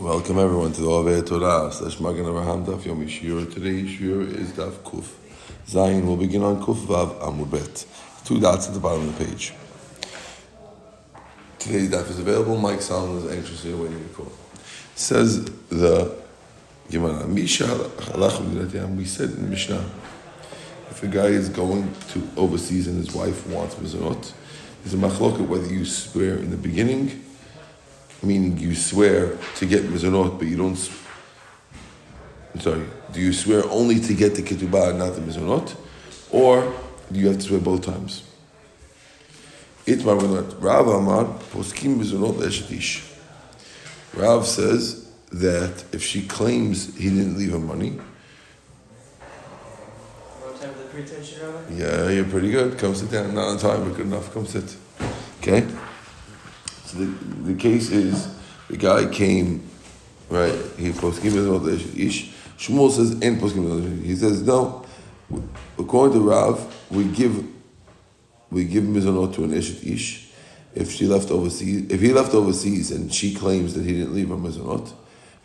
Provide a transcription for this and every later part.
Welcome everyone to the Ove Torah slash Magen Avraham Daf Yomi Shiur. Today's Shiur is Daf Kuf. Zion will begin on Kuf Vav Amud Bet. Two dots at the bottom of the page. Today's Daf is available. Mike Solomon is anxiously awaiting the call. Says the Gemara, Misha We said in Mishnah, if a guy is going to overseas and his wife wants mizanot, there's a machloket whether you swear in the beginning meaning you swear to get mizanot, but you don't. I'm sorry. Do you swear only to get the ketubah, not the mizanot, or do you have to swear both times? Itmar Rav Amar poskim mizanot le'eshetish. Rav says that if she claims he didn't leave her money. Yeah, you're pretty good. Come sit down. Not on time, but good enough. Come sit. Okay. So the, the case is the guy came, right? He poskim ish. Shmuel says in poskim He says no. According to Rav, we give we give mizanot to an ish ish if she left overseas. If he left overseas and she claims that he didn't leave her mizanot,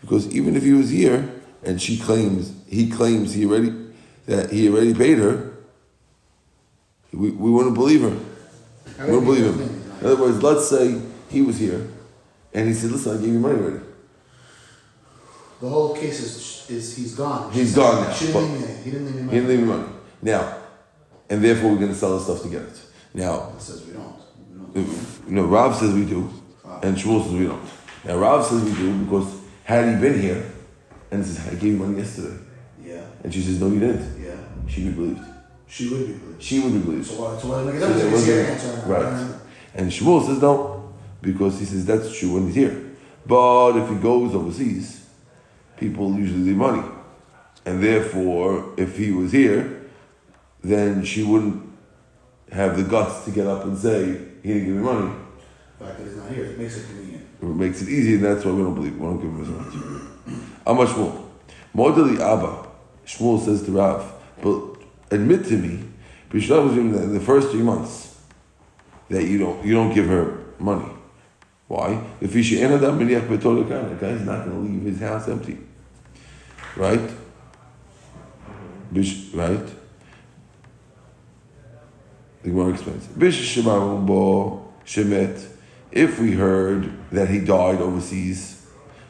because even if he was here and she claims he claims he already that he already paid her, we, we wouldn't believe her. We wouldn't believe him. In other words, let's say he was here, and he said, "Listen, I gave you money already." The whole case is, is he's gone. He's she gone now. She didn't. He didn't leave me money. He didn't leave me money. Now, and therefore we're going to sell the stuff together. Now, it says we don't. We don't. You know, Rav says we do, and Shmuel says we don't. Now, Rav says we do because had he been here, and he says, "I gave you money yesterday," yeah, and she says, "No, you didn't," yeah, she would believe. She would be believed. She would be believed. So why? So why make a difference? Right. And Shmuel says no because he says that's true when he's here. But if he goes overseas, people usually leave money. And therefore, if he was here, then she wouldn't have the guts to get up and say, he didn't give me money. The fact that he's not here, it makes it convenient. It makes it easy, and that's why we don't believe. We don't give him as much. How much more? Modeli Abba, Shmuel says to Rav, but admit to me, in the first three months, that you don't you don't give her money. Why? If he should enter that the guy's not going to leave his house empty. Right? Right? The Gemara explains. If we heard that he died overseas,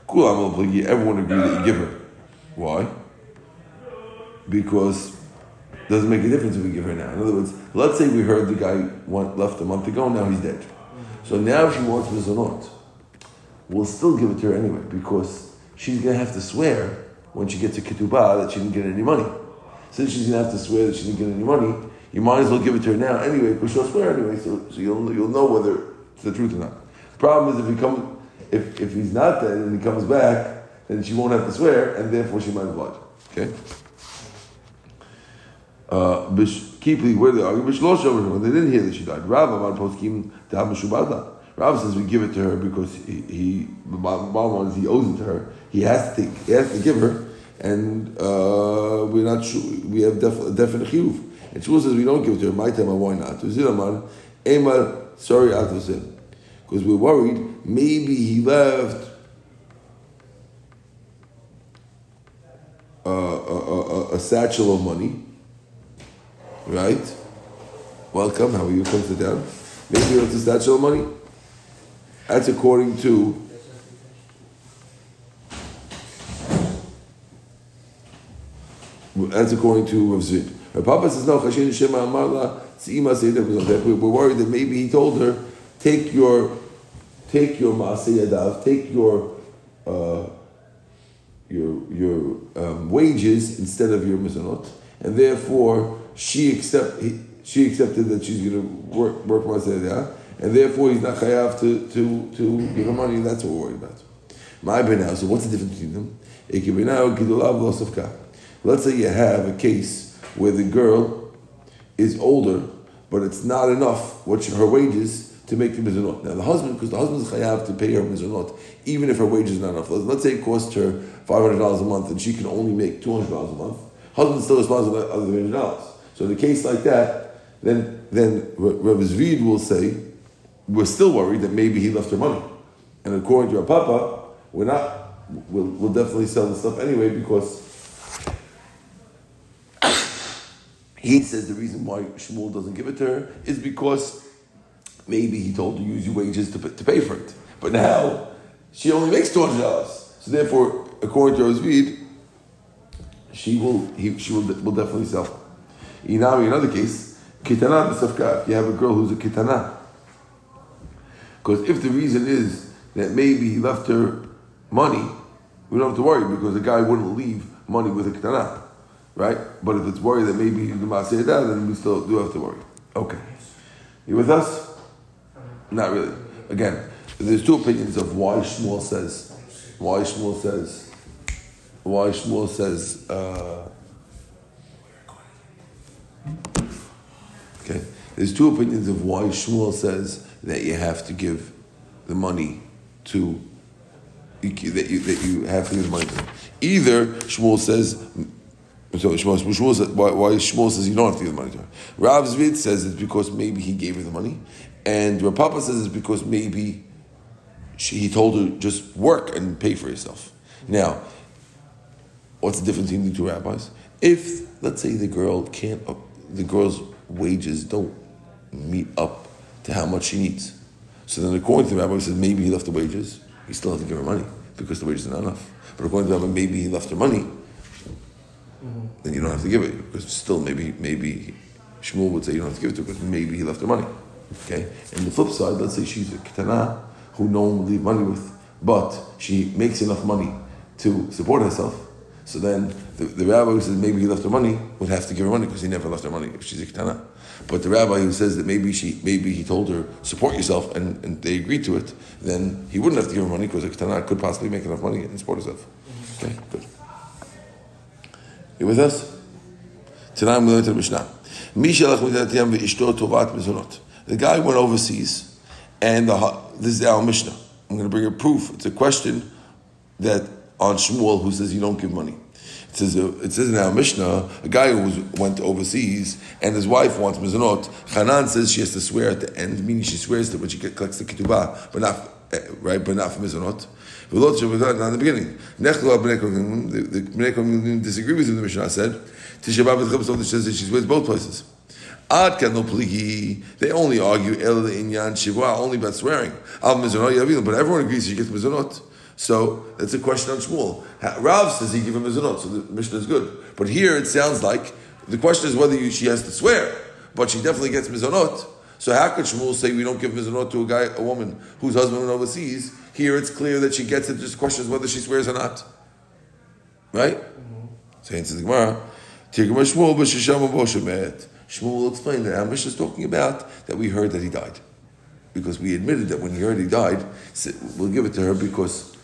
everyone agreed that you give her. Why? Because it doesn't make a difference if we give her now. In other words, let's say we heard the guy went, left a month ago, now he's dead. So now she wants mizonot. We'll still give it to her anyway because she's going to have to swear when she gets a ketubah that she didn't get any money. Since she's going to have to swear that she didn't get any money, you might as well give it to her now anyway because she'll swear anyway. So, so you'll, you'll know whether it's the truth or not. Problem is if he comes, if, if he's not dead and he comes back, then she won't have to swear and therefore she might oblige. Okay? Uh, Kipli, where they argue, when they didn't hear that she died. Rav Amar Poskim Meshubada. Rav says we give it to her because he, he the bottom line is he owes it to her. He has to take, he has to give her, and uh, we're not sure. We have def, definite chiyuv. And Shmuel says we don't give it to her. My time, why not? To Zilaman, Emar, sorry, Atosim. Because we're worried maybe he left uh, a, a, a, satchel of money, right? Welcome. How are you? Come sit down. Maybe it's a satchel of money. That's according to That's according to Rav Zvid. Her Papa says no. Chashin Shema Amarla Tzima We're worried that maybe he told her, take your, take your Maaseh take your, uh, your your um, wages instead of your mizanot, and therefore she accept she accepted that she's going to work work Maaseh and therefore he's not chayav to, to, to give her money, that's what we're worried about. My now, so what's the difference between them? Let's say you have a case where the girl is older, but it's not enough, what her wages, to make the mizunot. Now the husband, because the husband's chayav to pay her mizunot, even if her wages is not enough. Let's say it costs her $500 a month and she can only make $200 a month. Husband still responsible for the other $300. So in a case like that, then, then Rav Zvid will say, we're still worried that maybe he left her money. And according to our papa, we're not will will definitely sell the stuff anyway because he says the reason why Shmuel doesn't give it to her is because maybe he told her use your wages to, to pay for it. But now she only makes two hundred dollars, so therefore, according to Rosvid, she will he, she will, will definitely sell. In another case, kitana b'safka. You have a girl who's a kitana. Because if the reason is that maybe he left her money, we don't have to worry because the guy wouldn't leave money with a kitana, right? But if it's worried that maybe going to say that, then we still do have to worry. Okay. You with us? Not really. Again, there's two opinions of why Shmuel says, why Shmuel says, why Shmuel says, uh, okay, there's two opinions of why Shmuel says that you have to give the money to that you that you have to give the money to. Either Shmuel says so Shmuel, Shmuel says, why, why Shmuel says you don't have to give the money to her. Rav Zvid says it's because maybe he gave her the money, and Rav Papa says it's because maybe she, he told her just work and pay for yourself. Now, what's the difference between the two rabbis? If let's say the girl can't, the girl's wages don't meet up to how much she needs, so then according to the rabbi, he says maybe he left the wages, he still has to give her money because the wages are not enough. But according to the rabbi, maybe he left her money, mm-hmm. then you don't have to give it because still maybe maybe Shmuel would say you don't have to give it to her because maybe he left her money. Okay, and the flip side, let's say she's a ketana who no one will leave money with, but she makes enough money to support herself. So then the, the rabbi who says maybe he left her money would have to give her money because he never left her money if she's a ketana. But the rabbi who says that maybe she maybe he told her support yourself and, and they agreed to it, then he wouldn't have to give her money because a ketana could possibly make enough money and support herself. Okay, good. You with us? Tonight going to the Mishnah. The guy went overseas, and the, this is our Mishnah. I'm going to bring a proof. It's a question that on Shmuel who says you don't give money. It says, it says in our Mishnah, a guy who was, went overseas and his wife wants mizanot. Hanan says she has to swear at the end, meaning she swears that when she collects the ketubah, but not eh, right, but not for mizanot. Not in the beginning. The, Bnei disagree with him. The Mishnah said, Tishava says that she swears both places. Ad no pligi. They only argue el inyan shiva only about swearing. Al mizanot but everyone agrees she gets mizanot. So that's a question on Shmuel. Rav says he give him mizanot, so the Mishnah is good. But here it sounds like the question is whether you, she has to swear, but she definitely gets mizanot. So how could Shmuel say we don't give mizanot to a guy, a woman whose husband went overseas? Here it's clear that she gets it. Just questions whether she swears or not. Right? Mm-hmm. So answers the Gemara. Shmuel will explain that our Mishnah is talking about that we heard that he died. Because we admitted that when he heard he died, we'll give it to her because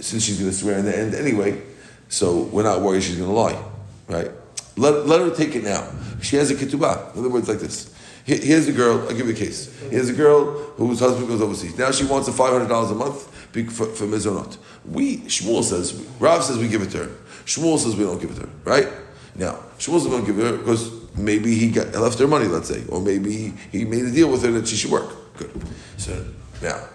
since she's going to swear in the end anyway, so we're not worried she's going to lie, right? Let, let her take it now. She has a ketubah. In other words, like this. Here's a girl, I'll give you a case. Here's a girl whose husband goes overseas. Now she wants a $500 a month for, for mizonot. We, Shmuel says, Rav says we give it to her. Shmuel says we don't give it to her, right? Now, Shmuel says we don't give it to her because maybe he got, left her money, let's say, or maybe he, he made a deal with her that she should work. Good. So, now,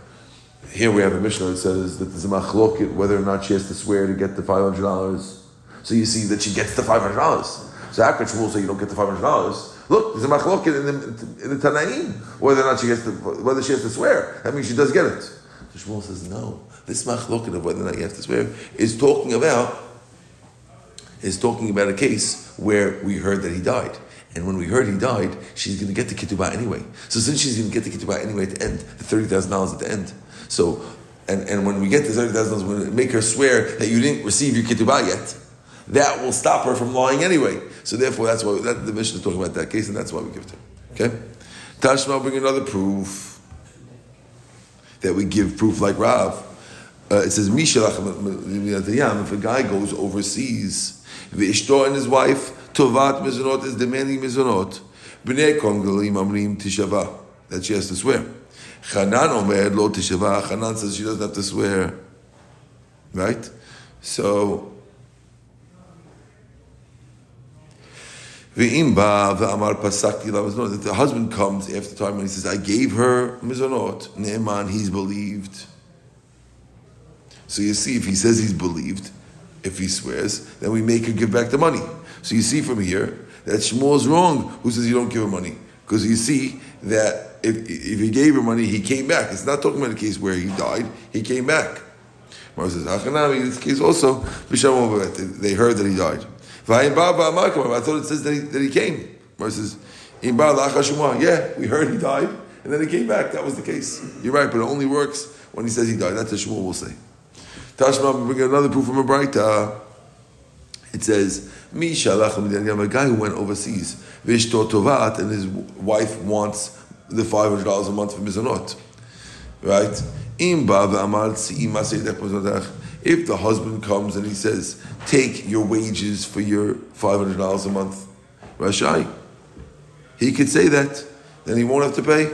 here we have a Mishnah that says that there's a machlokit whether or not she has to swear to get the five hundred dollars. So you see that she gets the five hundred dollars. So how could Shmuel say you don't get the five hundred dollars? Look, there's a machlokit in the, in the Tanaim whether or not she gets to, whether she has to swear. That means she does get it. So Shmuel says no. This machlokit of whether or not you have to swear is talking about is talking about a case where we heard that he died. And when we heard he died, she's going to get the ketubah anyway. So since she's going to get the ketubah anyway at the end, the thirty thousand dollars at the end, so, and, and when we get to thousand dollars, we make her swear that you didn't receive your ketubah yet. That will stop her from lying anyway. So therefore, that's why that, the Mishnah is talking about that case, and that's why we give to her. Okay, Tashma bring another proof that we give proof like Rav. Uh, it says if a guy goes overseas, V'ishto and his wife Tovat mizunot is demanding mizunot. Bnei Kongalim Amrim Tishava that she has to swear. Chanan Omer Lo Tishava. Chanan says she doesn't have to swear. Right? So. The husband comes after time and he says, I gave her mizonot. Ne'eman, he's believed. So you see, if he says he's believed, if he swears, then we make her give back the money. So you see from here that Shmuel is wrong who says you don't give her money. Because you see that if, if he gave her money, he came back. It's not talking about a case where he died, he came back. Mar says, Hachanami, in this case also, they heard that he died. I thought it says that he, that he came. Mar says, yeah, we heard he died, and then he came back. That was the case. You're right, but it only works when he says he died. That's what Shmuel will say. Tashma, we bring another proof from a Braita. It says, Mi a guy who went overseas, Vishto Tovat, and his wife wants the $500 a month for Mizanot. Right? If the husband comes and he says, take your wages for your $500 a month, Rashai, he could say that, then he won't have to pay.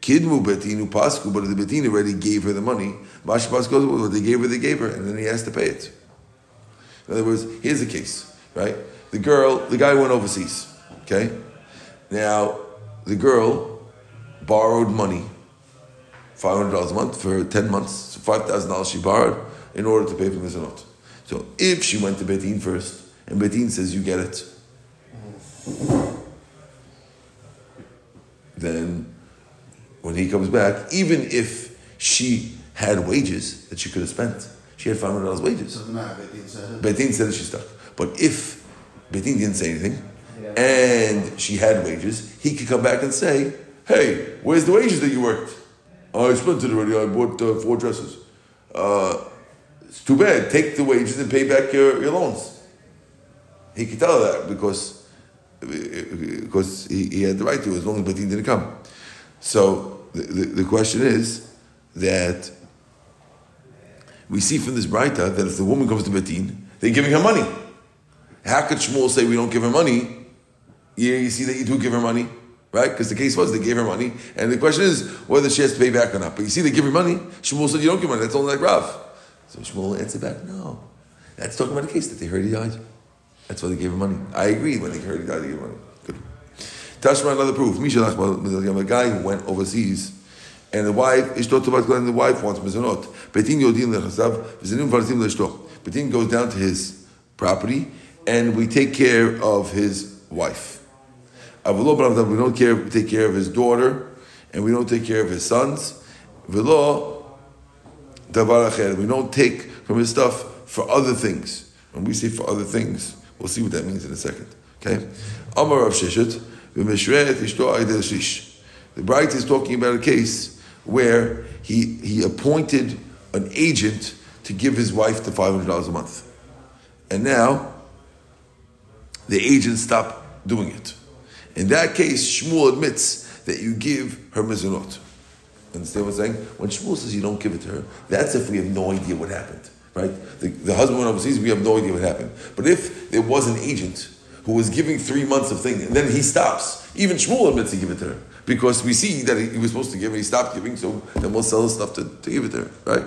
Kidmu betinu pasku, but the betin already gave her the money. Mash pasku, what they gave her, they gave her, and then he has to pay it. In other words, here's the case, right? The girl, the guy went overseas, okay? Now, the girl borrowed money, $500 a month for 10 months, so $5,000 she borrowed in order to pay for Mizanot. So if she went to Betin first, and Betin says you get it, then when he comes back, even if she had wages that she could have spent, she had five hundred dollars wages. Doesn't matter. Betin said. Betin said that she's stuck. But if Betin didn't say anything, and she had wages, he could come back and say, "Hey, where's the wages that you worked? Oh, I spent it already. I bought uh, four dresses. Uh, it's too bad. Take the wages and pay back your, your loans." He could tell her that because because he, he, had the right to as long as Betin didn't come. So the, the, the question is that we see from this Braita that if the woman comes to Betin, they're giving her money. How could Shmuel say we don't give her money? Yeah, you see that you do give her money, right? Because the case was they gave her money, and the question is whether she has to pay back or not. But you see, they give her money. Shmuel said you don't give money. That's only like Rav. So Shmuel answered back, no. That's talking about a case that they heard he died. That's why they gave him money. I agree. When they heard he died, they gave him money. Good. Tashma another proof. A guy who went overseas and the wife, Ishto Tovat and the wife wants mizanot. Betin Yodin lechasav, v'zinim farsim le'ishto. Betin goes down to his property, and we take care of his wife. We don't care, we take care of his daughter, and we don't take care of his sons. Acher. We don't take from his stuff for other things. When we say for other things, we'll see what that means in a second. Okay? Amar Rav Sheshet. The Bright is talking about a case where he, he appointed an agent to give his wife the $500 a month. And now, the agent stopped doing it. In that case, Shmuel admits that you give her mizunot. Understand what I'm saying? When Shmuel says you don't give it to her, that's if we have no idea what happened, right? The, the husband went overseas, we have no idea what happened. But if there was an agent who was giving three months of things, and then he stops, even Shmuel admits to give it to her because we see that he, was supposed to give and he stopped giving, so then we'll sell the stuff to, to give it to her, right?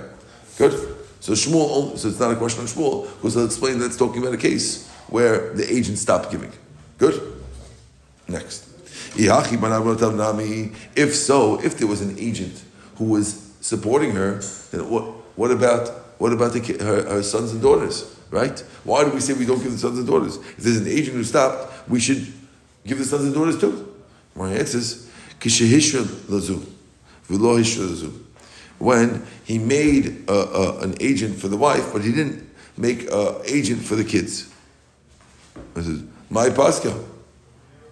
Good? So Shmuel, so it's not a question on Shmuel, because I'll explain that's talking about a case where the agent stopped giving. Good? Next. If so, if there was an agent who was supporting her, then what, what about what about the, her, her sons and daughters? Right? Why do we say we don't give the sons and daughters? If there's an agent who stopped, we should give the sons and daughters too. My answer is when he made a, a, an agent for the wife, but he didn't make an agent for the kids. I says, my Pascha,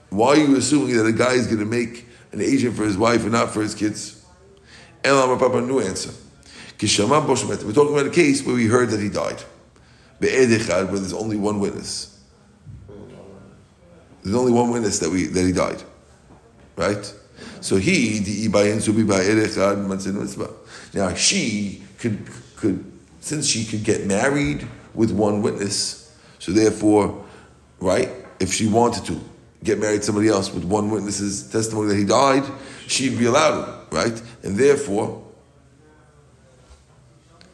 why are you assuming that a guy is going to make an agent for his wife and not for his kids? Elam Papa, new answer. We're talking about a case where we heard that he died. Where there's only one witness. There's only one witness that we that he died. Right? So he. Now she could could since she could get married with one witness, so therefore, if she wanted to get married to somebody else with one witness's testimony that he died, she'd be allowed, right? And therefore,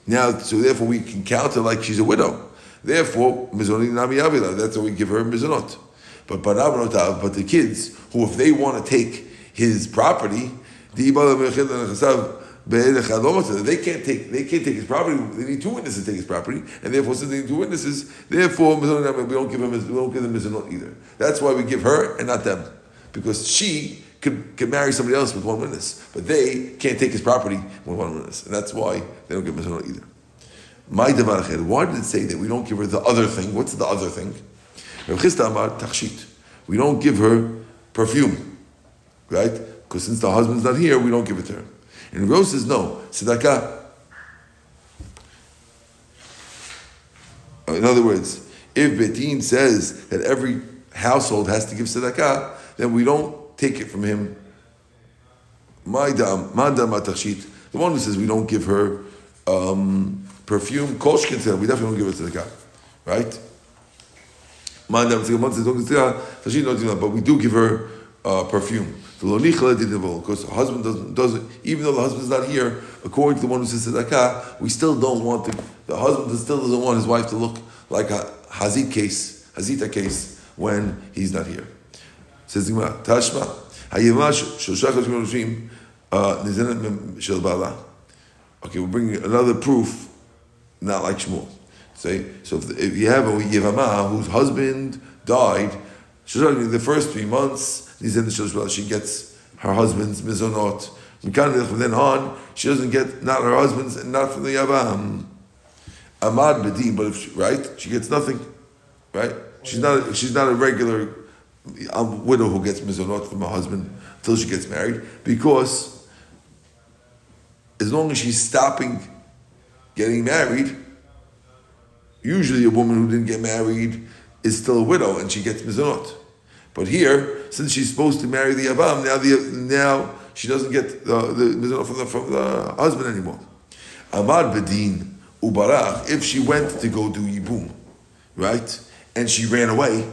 now, so therefore we can count her like she's a widow. Therefore, mizoni nami avila, that's why we give her mizonot. But but the kids who, if they want to take his property, They can't take they can't take his property. They need two witnesses to take his property, and therefore since they need two witnesses, therefore we don't give him we don't give them mizonot either. That's why we give her and not them, because she could, could marry somebody else with one witness, but they can't take his property with one witness, and that's why they don't give mizonot either. My Why did it say that we don't give her the other thing? What's the other thing? We don't give her perfume, right? Because since the husband's not here, we don't give it to her. And Rose says no, tzedakah. In other words, if Betin says that every household has to give tzedakah, then we don't take it from him. The one who says we don't give her um, perfume, koshkin said we definitely don't give her tzedakah, right? But we do give her uh, perfume. Because the husband doesn't, doesn't, even though the husband's not here, according to the one who says tzedakah, we still don't want to, the husband still doesn't want his wife to look like a hazit case, hazita case, when he's not here. Says the Tashma, uh, Okay, we'll bring another proof, not like Shmuel. Say, so if, if you have a Yevama whose husband died, the first three months, she gets her husband's mizonot. From then on, she doesn't get not her husband's and not from the Yavam. Amad Bedi, but if she, right, she gets nothing, right? She's not she's not a regular um, widow who gets mizonot from her husband until she gets married, because as long as she's stopping getting married, usually a woman who didn't get married is still a widow and she gets mizonot. But here, since she's supposed to marry the Avam, now the now she doesn't get the, the from the from the husband anymore. Amar Bedin Ubarach, if she went to go do Yibum, right? And she ran away.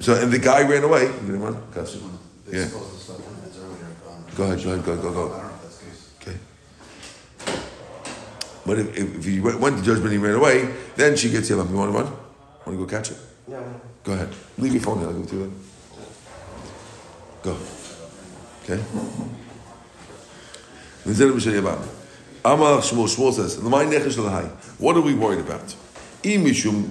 So and the guy ran away. You know Yeah. Go ahead, go ahead, go, go, go. Okay. But if, if, if he went to judgment and he ran away, then she gets Yavam. You want to run? Want to go catch it? Yeah. Go ahead. Leave your phone here. I'll it to you Go. Okay? What are we worried about? Imishum,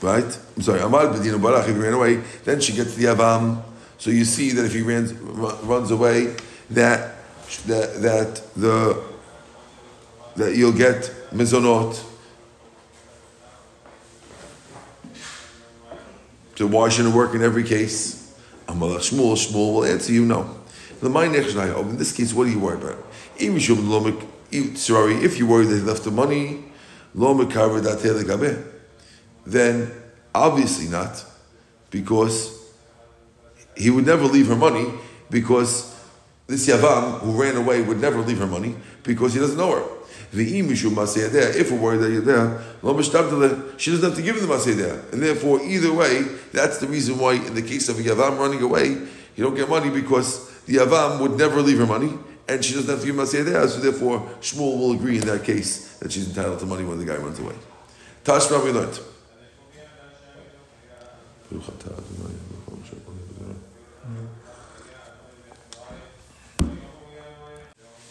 right? I'm sorry, Amar if he ran away, then she gets the Avam. So you see that if he runs, runs away, that, that, that the, that you'll get mizonot, So why shouldn't it work in every case? Amalach Shmuel, Shmuel will answer you no. The In this case, what are you worried about? If you worry that he left the money, then obviously not, because he would never leave her money, because this Yavam who ran away would never leave her money, because he doesn't know her. If we're worried that you're there, she doesn't have to give him the masayadeh. And therefore, either way, that's the reason why in the case of a Yavam running away, you don't get money because the Yavam would never leave her money, and she doesn't have to give masayadeh. So therefore, Shmuel will agree in that case that she's entitled to money when the guy runs away. Tashma we learned.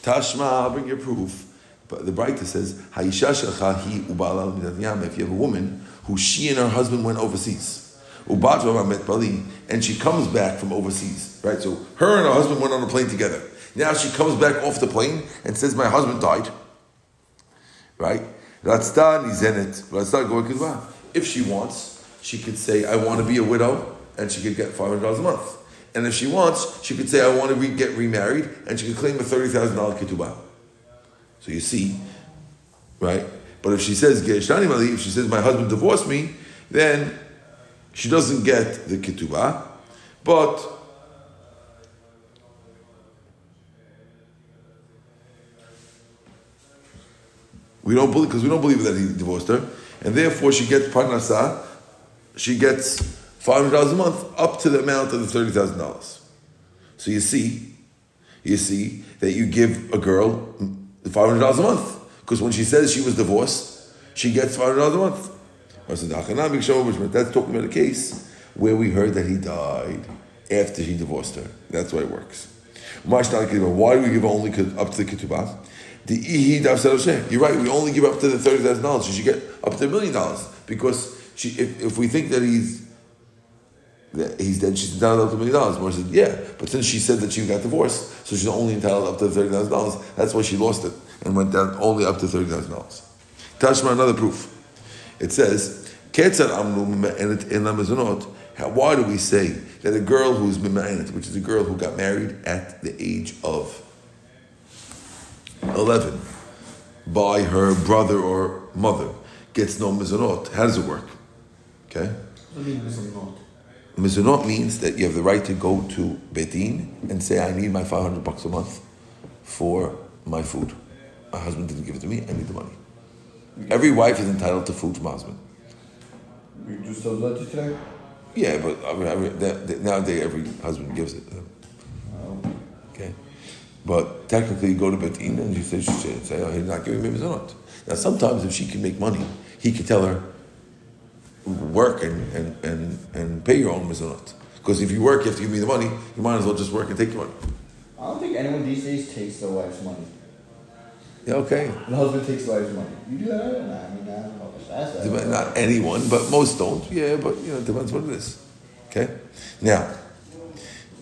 Tashma, bring your proof. But the Braita says, If you have a woman who she and her husband went overseas, and she comes back from overseas, right? So her and her husband went on a plane together. Now she comes back off the plane and says, My husband died. Right? If she wants, she could say, I want to be a widow, and she could get $500 a month. And if she wants, she could say, I want to re- get remarried, and she could claim a $30,000 ketubah. So you see, right? But if she says, if she says, my husband divorced me, then she doesn't get the ketubah, but we don't believe because we don't believe that he divorced her, and therefore she gets parnasa, she gets five hundred dollars a month up to the amount of the thirty thousand dollars. So you see, you see that you give a girl five hundred dollars a month because when she says she was divorced, she gets five hundred dollars a month. That's talking about a case where we heard that he died after he divorced her. That's why it works. Why do we give only up to the ketubah? The You're right. We only give up to the thirty thousand dollars. She should get up to a million dollars because she, if, if we think that he's he's dead, she's entitled up to a million dollars. Mor said, yeah, but since she said that she got divorced, so she's only entitled up to thirty thousand dollars. That's why she lost it and went down only up to thirty thousand dollars. Tashma, another proof. It says, Ketzar amnu. Why do we say that a girl who's mimayanit, which is a girl who got married at the age of 11 by her brother or mother, gets no mizonot? How does it work? Okay? What do you mean? Mizonot means that you have the right to go to Betin and say, I need my 500 bucks a month for my food. My husband didn't give it to me, I need the money. Every wife is entitled to food from her husband. You just told that today? Yeah, but I mean, I mean that, that nowadays every husband gives it. Oh. Okay, but technically, you go to Betin and you say, she say, oh, he's not giving me Mizunot. Now, sometimes if she can make money, he can tell her, work and, and, and, and pay your own mizonot. Because if you work, you have to give me the money. You might as well just work and take your money. I don't think anyone these days takes their wife's money. Yeah, okay. The husband takes the wife's money. You do that? Nah, I mean, I don't know. That's that. Not anyone, but most don't. Yeah, but you know, it depends what it is. Okay. Now,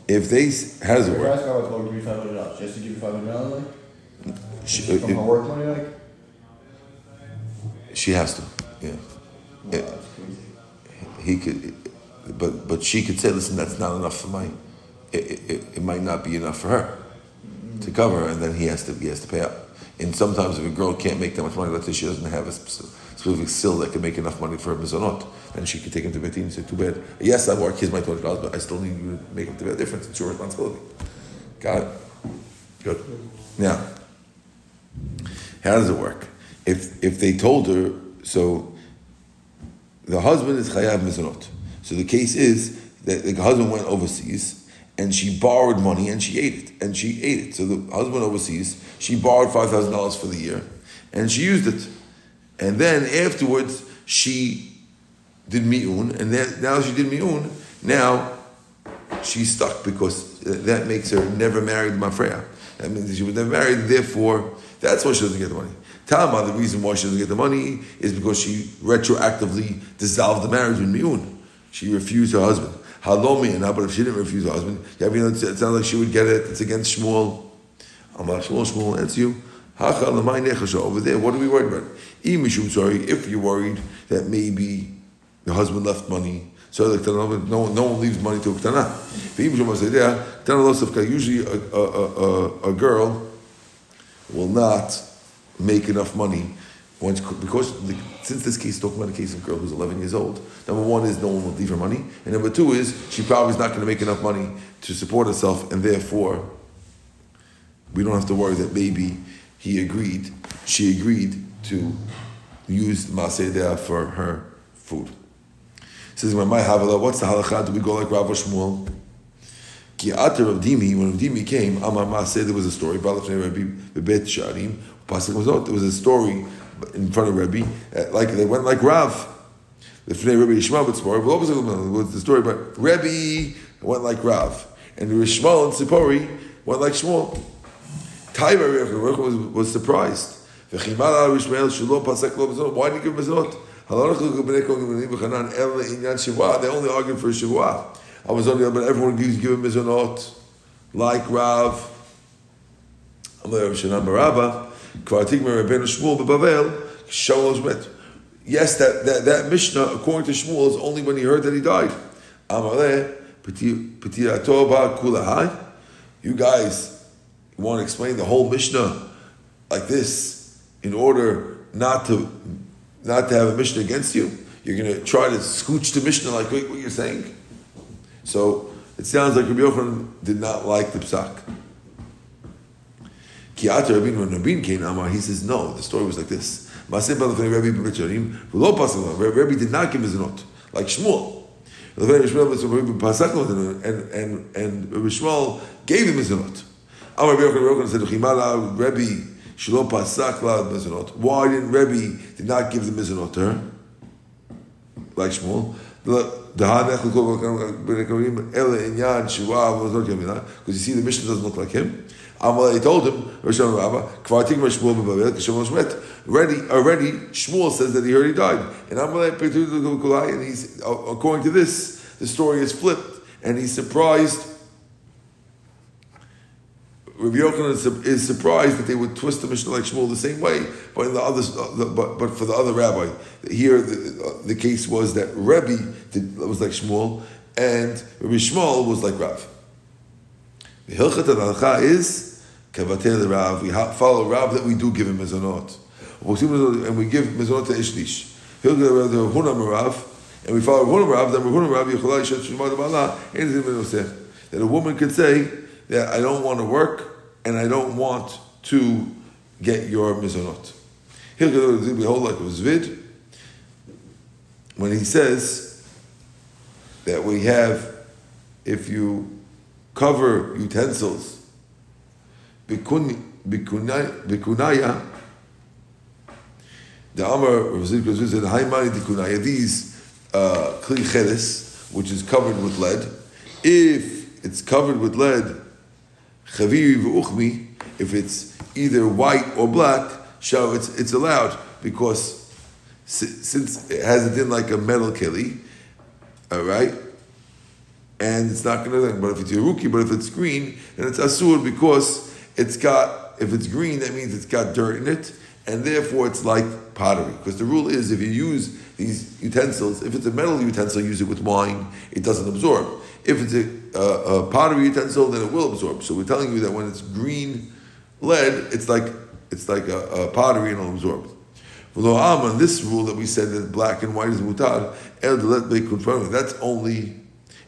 if they, how does it work? ask God told you five hundred dollars. Just to give you five hundred dollars, like She, from her uh, work money, like. she has to. Yeah. He could, but but she could say, listen, that's not enough for my. It, it, it might not be enough for her to cover, and then he has to he has to pay up. And sometimes if a girl can't make that much money, let's say she doesn't have a sp- specific skill that can make enough money for her mizonot, then she could take him to Betin and say, too bad. Yes, I work, here's my twenty dollars, but I still need you to make up the difference. It's your responsibility. Got it. Good. Now, how does it work? If if they told her so the husband is chayav mizonot. So the case is that the husband went overseas and she borrowed money and she ate it and she ate it. So the husband overseas, she borrowed five thousand dollars for the year, and she used it, and then afterwards she did mi'un, and then now she did mi'un. Now she's stuck because uh, that makes her never married mafreya. That means she was never married, therefore that's why she doesn't get the money. Tama, the reason why she doesn't get the money is because she retroactively dissolved the marriage with mi'un. She refused her husband. Halomi and but if she didn't refuse her husband, it sounds like she would get it. It's against Shmuel. Amar Shmuel, Shmuel answer you. Over there. What are we worried about? Sorry, if you're worried that maybe the husband left money, so like no no one leaves money to a. Usually, a, a, a, a girl will not make enough money once because the, since this case is talking about a case of a girl who's 11 years old. Number one is no one will leave her money, and number two is she probably is not going to make enough money to support herself, and therefore we don't have to worry that maybe he agreed, she agreed to use Masedeh for her food. Says my Havala, what's the halacha? Do we go like Rav Shmuel? Ki ater of Dimi, when Rav Dimi came, Amar Maaseh, there was a story, Balafnei Rabbi Beit She'arim, Pasuk was out, there was a story in front of Rabbi, uh, like they went like Rav. The Fnei Rabbi Yishmael but story, but opposite was the story about Rabbi went like Rav, and Rishmael and Tzippori went like Shmuel. Taiva was, was surprised. V'chimal al Rishmael shelo pasek lo mezonot. Why did he give mezonot? They only argued for Shavua. I was only, but everyone gives given mezonot, like Rav. Yes, that, that, that Mishnah, according to Shmuel, is only when he heard that he died. You guys want to explain the whole Mishnah like this in order not to not to have a Mishnah against you? You're going to try to scooch the Mishnah like what you're saying? So it sounds like Rabbi Yochanan did not like the psak. Kiata Rabin when Rabin came Amar, he says no. The story was like this. Rabbi did not give his note like Shmuel. And and and Rabbi Shmuel gave him his note. Amar Rabbi Yochanan said, "Chimala Rabbi Shlo Pasak La Mizanot." Why didn't Rabbi did not give the Mizanot to her like Shmuel? because you see the Mishnah doesn't look like him. Amalei told him, Already, already, Shmuel says that he already died. And Amalei and he's according to this, the story is flipped, and he's surprised. Rabbi Yochanan is surprised that they would twist the Mishnah like Shmuel the same way, but in the other, uh, but, but for the other rabbi, here the, uh, the case was that Rebbe did, was like Shmuel, and Rabbi Shmuel was like Rav. The Hilchat al is Kavater the Rav, we follow Rav that we do give him mezonot. And we give mezonot to Ishlish. The Hunam Rav, and we follow Hunam Rav, then Hunam Rav, Yecholai Shet Shemad Bala, that a woman could say that I don't want to work and I don't want to get your mezonot. He'll get the whole like it. When he says that we have, if you cover utensils Bikunaya, the Amar of Zikr said, Haimani Dikunaya, these uh, kli which is covered with lead, if it's covered with lead, chaviv uchmi, if it's either white or black, so it's, it's allowed because since it has a din like a metal keli, all right, and it's not going to. But if it's yeruki, but if it's green, then it's asur because it's got, if it's green, that means it's got dirt in it, and therefore it's like pottery. Because the rule is if you use these utensils, if it's a metal utensil, use it with wine, it doesn't absorb. If it's a, a, a pottery utensil, then it will absorb. So we're telling you that when it's green lead, it's like it's like a, a pottery and it'll absorb. On this rule that we said that black and white is mutar, that's only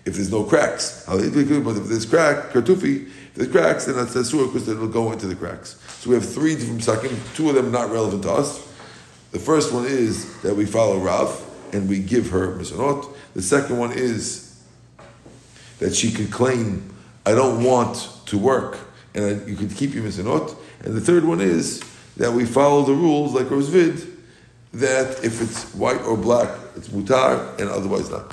if there's no cracks. But if there's crack, kartufi, the cracks, then that's asur because it'll go into the cracks. So we have three different sakim. Two of them not relevant to us. The first one is that we follow Rav and we give her misonot. The second one is that she could claim, "I don't want to work," and I, you could keep your misonot. And the third one is that we follow the rules like Rosvid, that if it's white or black, it's mutar, and otherwise not.